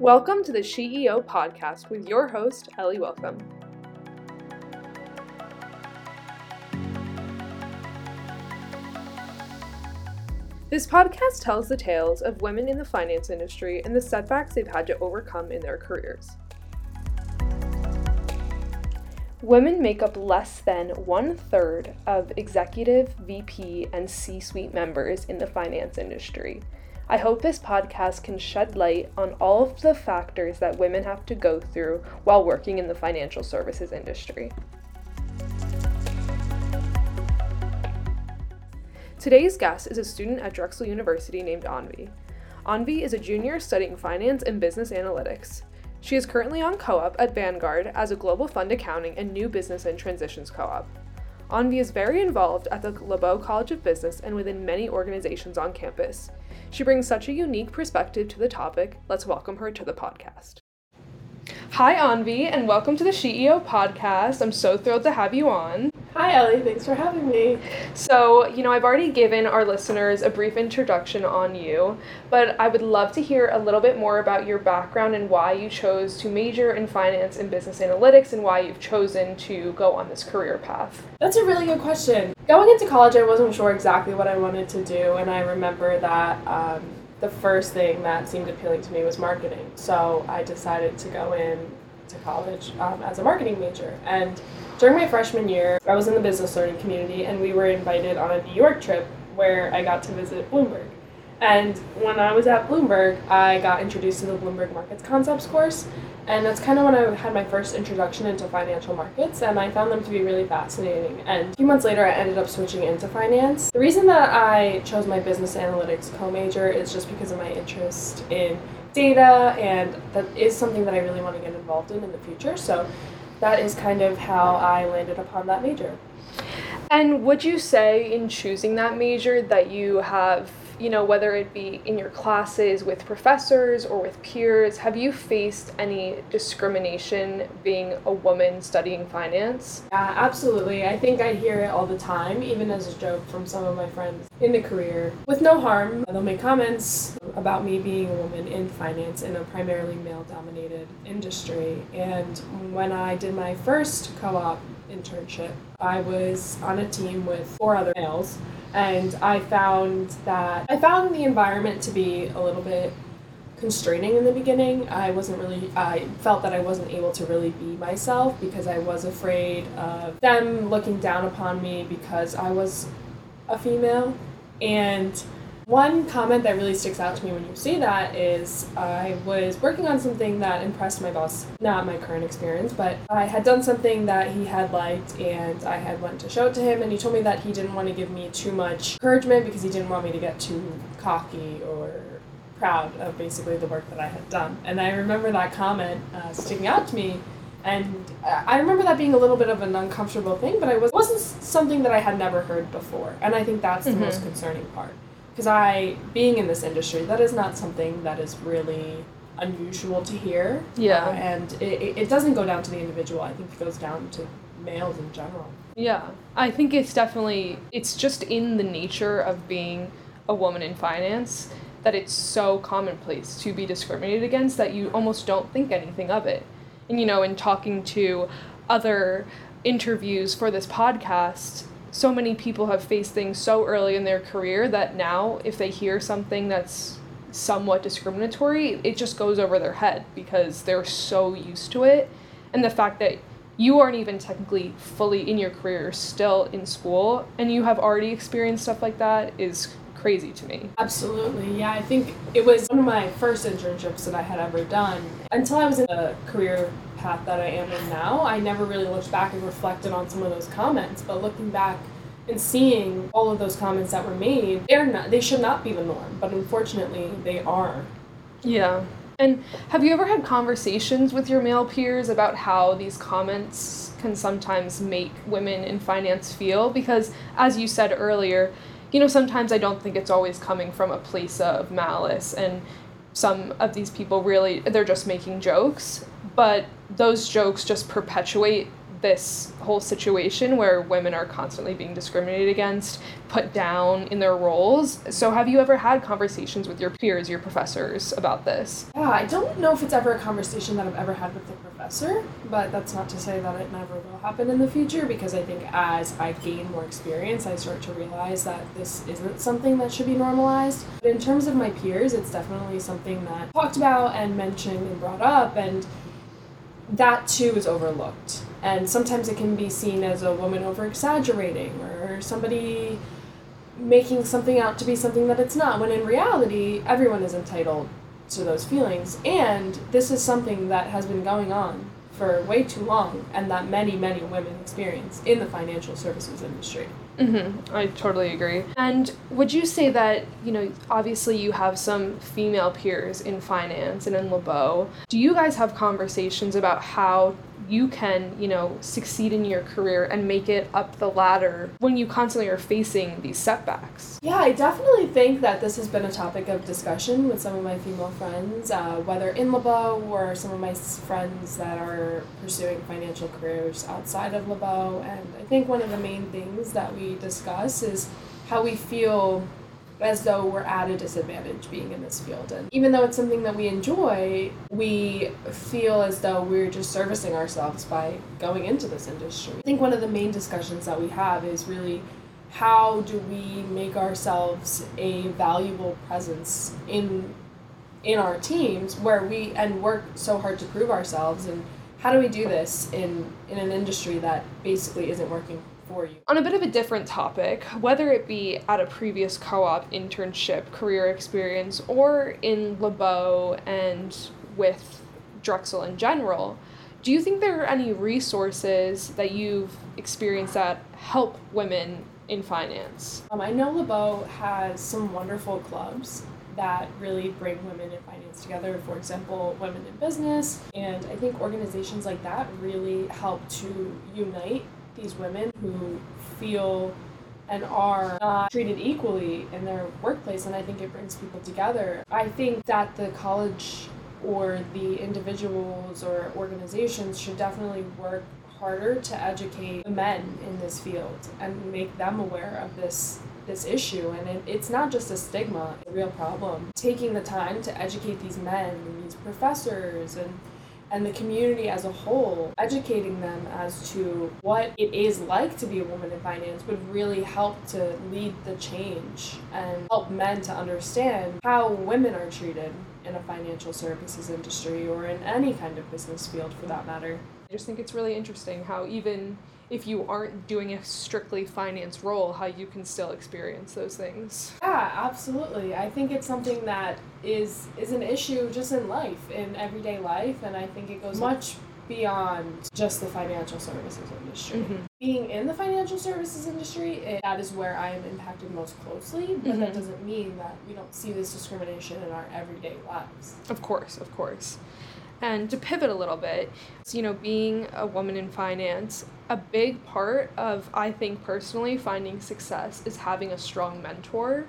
Welcome to the SheEO podcast with your host, Ellie Welcome. This podcast tells the tales of women in the finance industry and the setbacks they've had to overcome in their careers. Women make up less than one third of executive, VP, and C suite members in the finance industry. I hope this podcast can shed light on all of the factors that women have to go through while working in the financial services industry. Today's guest is a student at Drexel University named Anvi. Anvi is a junior studying finance and business analytics. She is currently on co op at Vanguard as a global fund accounting and new business and transitions co op. Anvi is very involved at the LeBow College of Business and within many organizations on campus. She brings such a unique perspective to the topic. Let's welcome her to the podcast. Hi, Anvi, and welcome to the SheEO podcast. I'm so thrilled to have you on. Hi, Ellie. Thanks for having me. So, you know, I've already given our listeners a brief introduction on you, but I would love to hear a little bit more about your background and why you chose to major in finance and business analytics and why you've chosen to go on this career path. That's a really good question. Going into college, I wasn't sure exactly what I wanted to do, and I remember that um, the first thing that seemed appealing to me was marketing. So I decided to go in to college um, as a marketing major. And during my freshman year, I was in the business learning community, and we were invited on a New York trip where I got to visit Bloomberg. And when I was at Bloomberg, I got introduced to the Bloomberg Markets Concepts course, and that's kind of when I had my first introduction into financial markets, and I found them to be really fascinating. And a few months later, I ended up switching into finance. The reason that I chose my business analytics co major is just because of my interest in data, and that is something that I really want to get involved in in the future. So that is kind of how I landed upon that major. And would you say, in choosing that major, that you have you know, whether it be in your classes with professors or with peers, have you faced any discrimination being a woman studying finance? Yeah, absolutely. I think I hear it all the time, even as a joke from some of my friends in the career. With no harm, they'll make comments about me being a woman in finance in a primarily male dominated industry. And when I did my first co op internship, I was on a team with four other males and I found that I found the environment to be a little bit constraining in the beginning. I wasn't really I felt that I wasn't able to really be myself because I was afraid of them looking down upon me because I was a female and one comment that really sticks out to me when you say that is I was working on something that impressed my boss, not my current experience, but I had done something that he had liked and I had went to show it to him and he told me that he didn't want to give me too much encouragement because he didn't want me to get too cocky or proud of basically the work that I had done. And I remember that comment uh, sticking out to me and I remember that being a little bit of an uncomfortable thing, but it was, wasn't something that I had never heard before. And I think that's mm-hmm. the most concerning part because I, being in this industry, that is not something that is really unusual to hear. Yeah. Uh, and it, it doesn't go down to the individual. I think it goes down to males in general. Yeah. I think it's definitely, it's just in the nature of being a woman in finance that it's so commonplace to be discriminated against that you almost don't think anything of it. And, you know, in talking to other interviews for this podcast, so many people have faced things so early in their career that now if they hear something that's somewhat discriminatory, it just goes over their head because they're so used to it. And the fact that you aren't even technically fully in your career, still in school, and you have already experienced stuff like that is crazy to me. Absolutely. Yeah, I think it was one of my first internships that I had ever done. Until I was in the career path that I am in now, I never really looked back and reflected on some of those comments. But looking back and seeing all of those comments that were made, they're not they should not be the norm, but unfortunately they are. Yeah. And have you ever had conversations with your male peers about how these comments can sometimes make women in finance feel? Because as you said earlier, you know, sometimes I don't think it's always coming from a place of malice and some of these people really they're just making jokes but those jokes just perpetuate this whole situation where women are constantly being discriminated against, put down in their roles. So, have you ever had conversations with your peers, your professors about this? Yeah, I don't know if it's ever a conversation that I've ever had with the professor, but that's not to say that it never will happen in the future because I think as I gain more experience, I start to realize that this isn't something that should be normalized. But in terms of my peers, it's definitely something that talked about and mentioned and brought up and that too is overlooked. And sometimes it can be seen as a woman over exaggerating or somebody making something out to be something that it's not, when in reality, everyone is entitled to those feelings. And this is something that has been going on for way too long and that many, many women experience in the financial services industry. Mm-hmm. I totally agree. And would you say that, you know, obviously you have some female peers in finance and in LeBow. Do you guys have conversations about how you can, you know, succeed in your career and make it up the ladder when you constantly are facing these setbacks. Yeah, I definitely think that this has been a topic of discussion with some of my female friends, uh, whether in LeBow or some of my friends that are pursuing financial careers outside of LeBow. And I think one of the main things that we discuss is how we feel as though we're at a disadvantage being in this field. And even though it's something that we enjoy, we feel as though we're just servicing ourselves by going into this industry. I think one of the main discussions that we have is really how do we make ourselves a valuable presence in in our teams where we and work so hard to prove ourselves and how do we do this in in an industry that basically isn't working for you. On a bit of a different topic, whether it be at a previous co op internship, career experience, or in LeBow and with Drexel in general, do you think there are any resources that you've experienced that help women in finance? Um, I know LeBow has some wonderful clubs that really bring women in finance together. For example, Women in Business. And I think organizations like that really help to unite these women who feel and are not treated equally in their workplace, and I think it brings people together. I think that the college or the individuals or organizations should definitely work harder to educate the men in this field and make them aware of this this issue and it, it's not just a stigma it's a real problem taking the time to educate these men and these professors and and the community as a whole, educating them as to what it is like to be a woman in finance would really help to lead the change and help men to understand how women are treated in a financial services industry or in any kind of business field for that matter. I just think it's really interesting how even if you aren't doing a strictly finance role, how you can still experience those things. Absolutely. I think it's something that is is an issue just in life, in everyday life, and I think it goes much beyond just the financial services industry. Mm-hmm. Being in the financial services industry, it, that is where I am impacted most closely, but mm-hmm. that doesn't mean that we don't see this discrimination in our everyday lives. Of course, of course. And to pivot a little bit, you know, being a woman in finance, a big part of, I think personally, finding success is having a strong mentor.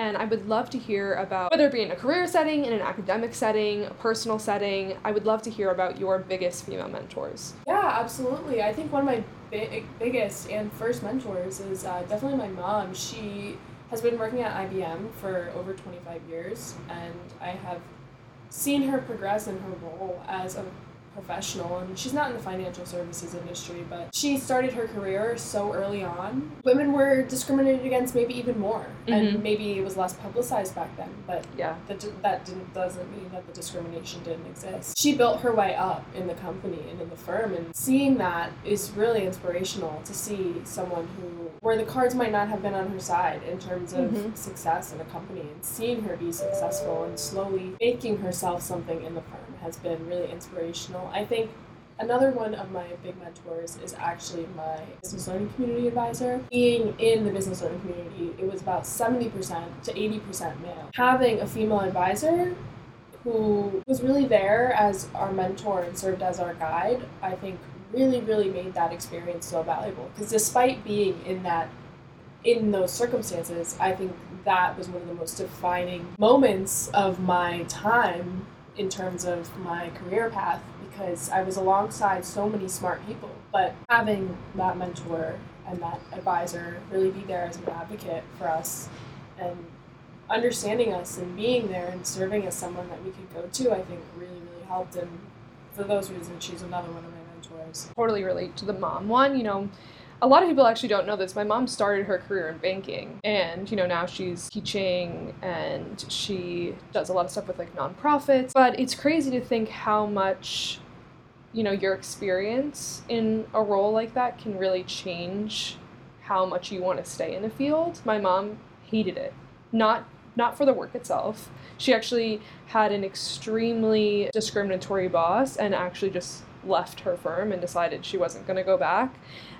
And I would love to hear about whether it be in a career setting, in an academic setting, a personal setting. I would love to hear about your biggest female mentors. Yeah, absolutely. I think one of my big, biggest and first mentors is uh, definitely my mom. She has been working at IBM for over 25 years, and I have seen her progress in her role as a professional and she's not in the financial services industry but she started her career so early on women were discriminated against maybe even more mm-hmm. and maybe it was less publicized back then but yeah that, that didn't, doesn't mean that the discrimination didn't exist she built her way up in the company and in the firm and seeing that is really inspirational to see someone who where the cards might not have been on her side in terms of mm-hmm. success in a company and seeing her be successful and slowly making herself something in the firm has been really inspirational. I think Another one of my big mentors is actually my business learning community advisor. Being in the business learning community, it was about 70% to 80% male. Having a female advisor who was really there as our mentor and served as our guide, I think really, really made that experience so valuable. Because despite being in that in those circumstances, I think that was one of the most defining moments of my time in terms of my career path because I was alongside so many smart people But having that mentor and that advisor really be there as an advocate for us and understanding us and being there and serving as someone that we could go to, I think really, really helped. And for those reasons, she's another one of my mentors. Totally relate to the mom one. You know, a lot of people actually don't know this. My mom started her career in banking, and you know now she's teaching and she does a lot of stuff with like nonprofits. But it's crazy to think how much, you know, your experience in a role like that can really change how much you want to stay in a field. My mom hated it, not not for the work itself. She actually had an extremely discriminatory boss and actually just left her firm and decided she wasn't going to go back.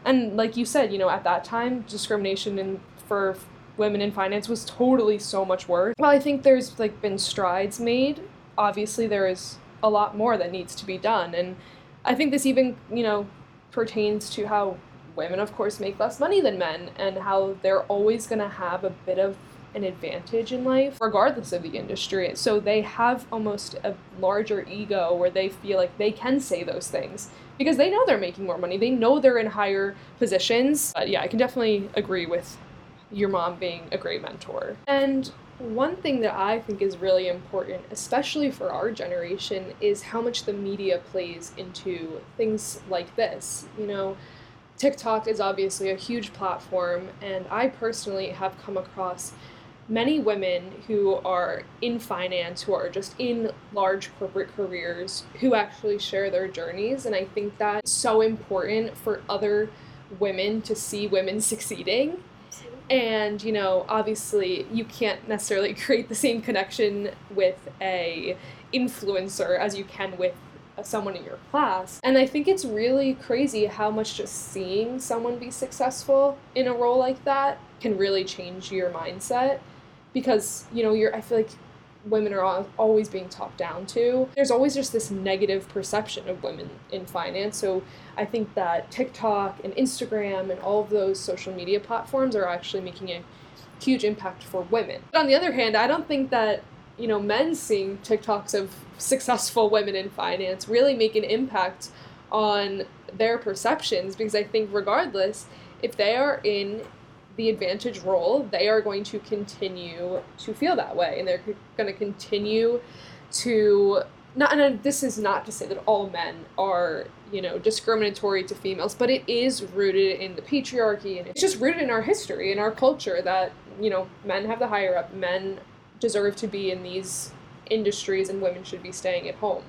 And like you said, you know, at that time, discrimination in, for women in finance was totally so much worse. Well, I think there's like been strides made. Obviously, there is a lot more that needs to be done, and I think this even you know pertains to how women, of course, make less money than men, and how they're always going to have a bit of an advantage in life, regardless of the industry. So they have almost a larger ego where they feel like they can say those things because they know they're making more money. They know they're in higher positions. But yeah, I can definitely agree with your mom being a great mentor. And one thing that I think is really important, especially for our generation, is how much the media plays into things like this. You know, TikTok is obviously a huge platform, and I personally have come across many women who are in finance, who are just in large corporate careers, who actually share their journeys. And I think that's so important for other women to see women succeeding. And, you know, obviously you can't necessarily create the same connection with a influencer as you can with someone in your class. And I think it's really crazy how much just seeing someone be successful in a role like that can really change your mindset because you know you're i feel like women are always being talked down to. There's always just this negative perception of women in finance. So i think that tiktok and instagram and all of those social media platforms are actually making a huge impact for women. But on the other hand i don't think that you know men seeing tiktoks of successful women in finance really make an impact on their perceptions because i think regardless if they are in the advantage role, they are going to continue to feel that way, and they're going to continue to not. And this is not to say that all men are you know discriminatory to females, but it is rooted in the patriarchy, and it's just rooted in our history, in our culture that you know men have the higher up, men deserve to be in these industries, and women should be staying at home.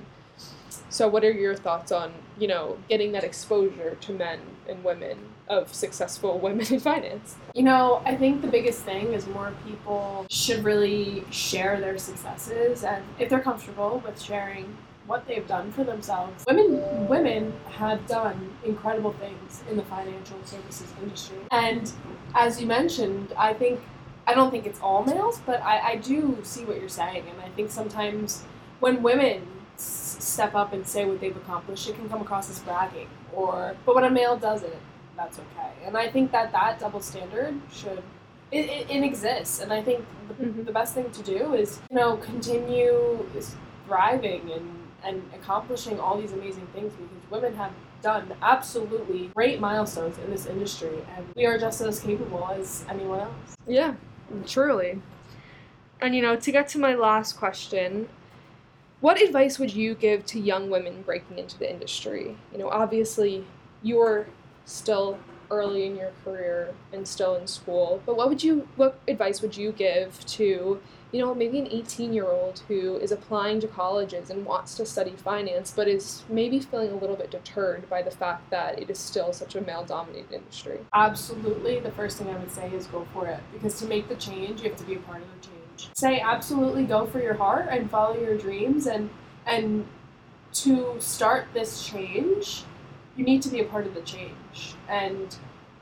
So, what are your thoughts on you know getting that exposure to men and women of successful women in finance? You know, I think the biggest thing is more people should really share their successes, and if they're comfortable with sharing what they've done for themselves. Women women have done incredible things in the financial services industry. And as you mentioned, I think I don't think it's all males, but I, I do see what you're saying and I think sometimes when women step up and say what they've accomplished, it can come across as bragging. Or, but when a male does it, that's okay. And I think that that double standard should it, it, it exists. And I think the, mm-hmm. the best thing to do is you know continue thriving and and accomplishing all these amazing things because women have done absolutely great milestones in this industry and we are just as capable as anyone else. Yeah, truly. And you know, to get to my last question, what advice would you give to young women breaking into the industry? You know, obviously you're still early in your career and still in school, but what would you what advice would you give to, you know, maybe an 18-year-old who is applying to colleges and wants to study finance but is maybe feeling a little bit deterred by the fact that it is still such a male-dominated industry? Absolutely. The first thing I would say is go for it because to make the change, you have to be a part of the change say absolutely go for your heart and follow your dreams and and to start this change you need to be a part of the change. And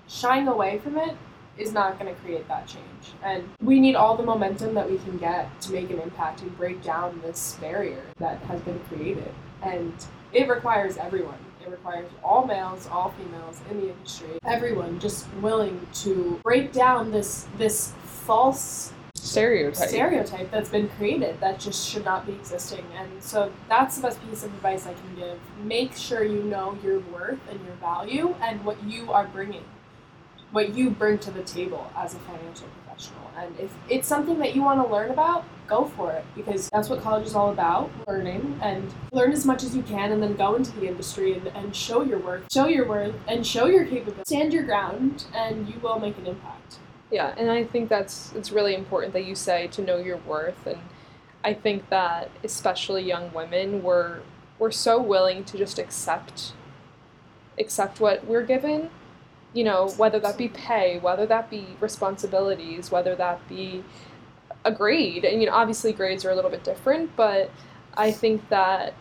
shying away from it is not going to create that change. And we need all the momentum that we can get to make an impact and break down this barrier that has been created. And it requires everyone. It requires all males all females in the industry. Everyone just willing to break down this this false stereotype. stereotype that's been created that just should not be existing. And so that's the best piece of advice I can give. Make sure you know your worth and your value and what you are bringing, what you bring to the table as a financial professional. And if it's something that you want to learn about, go for it because that's what college is all about learning and learn as much as you can and then go into the industry and, and show your worth, show your worth, and show your capability. Stand your ground, and you will make an impact. Yeah, and I think that's it's really important that you say to know your worth and I think that especially young women we're we're so willing to just accept accept what we're given, you know, whether that be pay, whether that be responsibilities, whether that be a grade. And you know, obviously grades are a little bit different, but I think that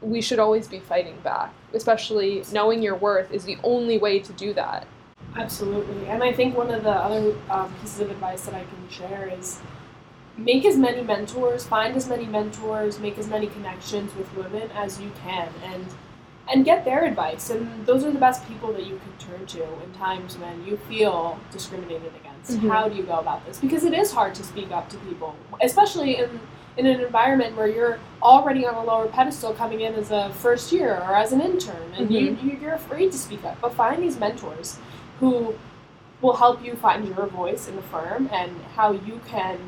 we should always be fighting back, especially knowing your worth is the only way to do that. Absolutely. And I think one of the other um, pieces of advice that I can share is make as many mentors, find as many mentors, make as many connections with women as you can and and get their advice. And those are the best people that you can turn to in times when you feel discriminated against. Mhm. How do you go about this? Because it is hard to speak up to people, especially in in an environment where you're already on a lower pedestal coming in as a first year or as an intern and you, you, you're afraid to speak up. But find these mentors who will help you find your voice in the firm and how you can,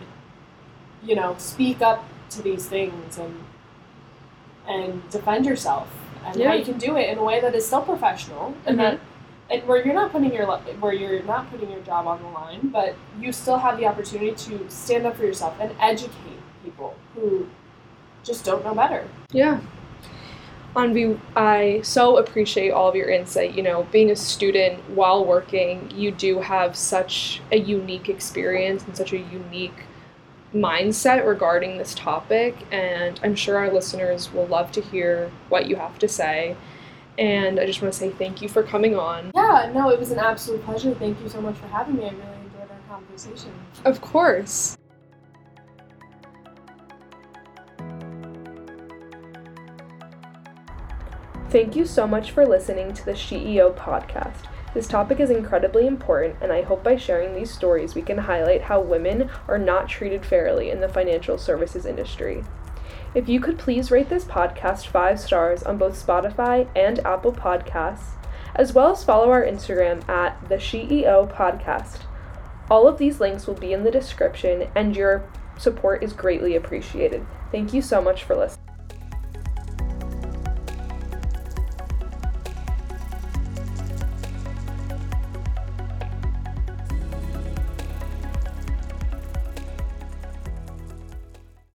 you know, speak up to these things and and defend yourself and Yeah. how you can do it in a way that is still professional and mm-hmm. that and where you're not putting your where you're not putting your job on the line, but you still have the opportunity to stand up for yourself and educate people who just don't know better. Yeah. Anvi, I so appreciate all of your insight. You know, being a student while working, you do have such a unique experience and such a unique mindset regarding this topic. And I'm sure our listeners will love to hear what you have to say. And I just want to say thank you for coming on. Yeah, no, it was an absolute pleasure. Thank you so much for having me. I really enjoyed our conversation. Of course. Thank you so much for listening to the SheEO podcast. This topic is incredibly important, and I hope by sharing these stories we can highlight how women are not treated fairly in the financial services industry. If you could please rate this podcast five stars on both Spotify and Apple Podcasts, as well as follow our Instagram at the SheEO Podcast. All of these links will be in the description, and your support is greatly appreciated. Thank you so much for listening.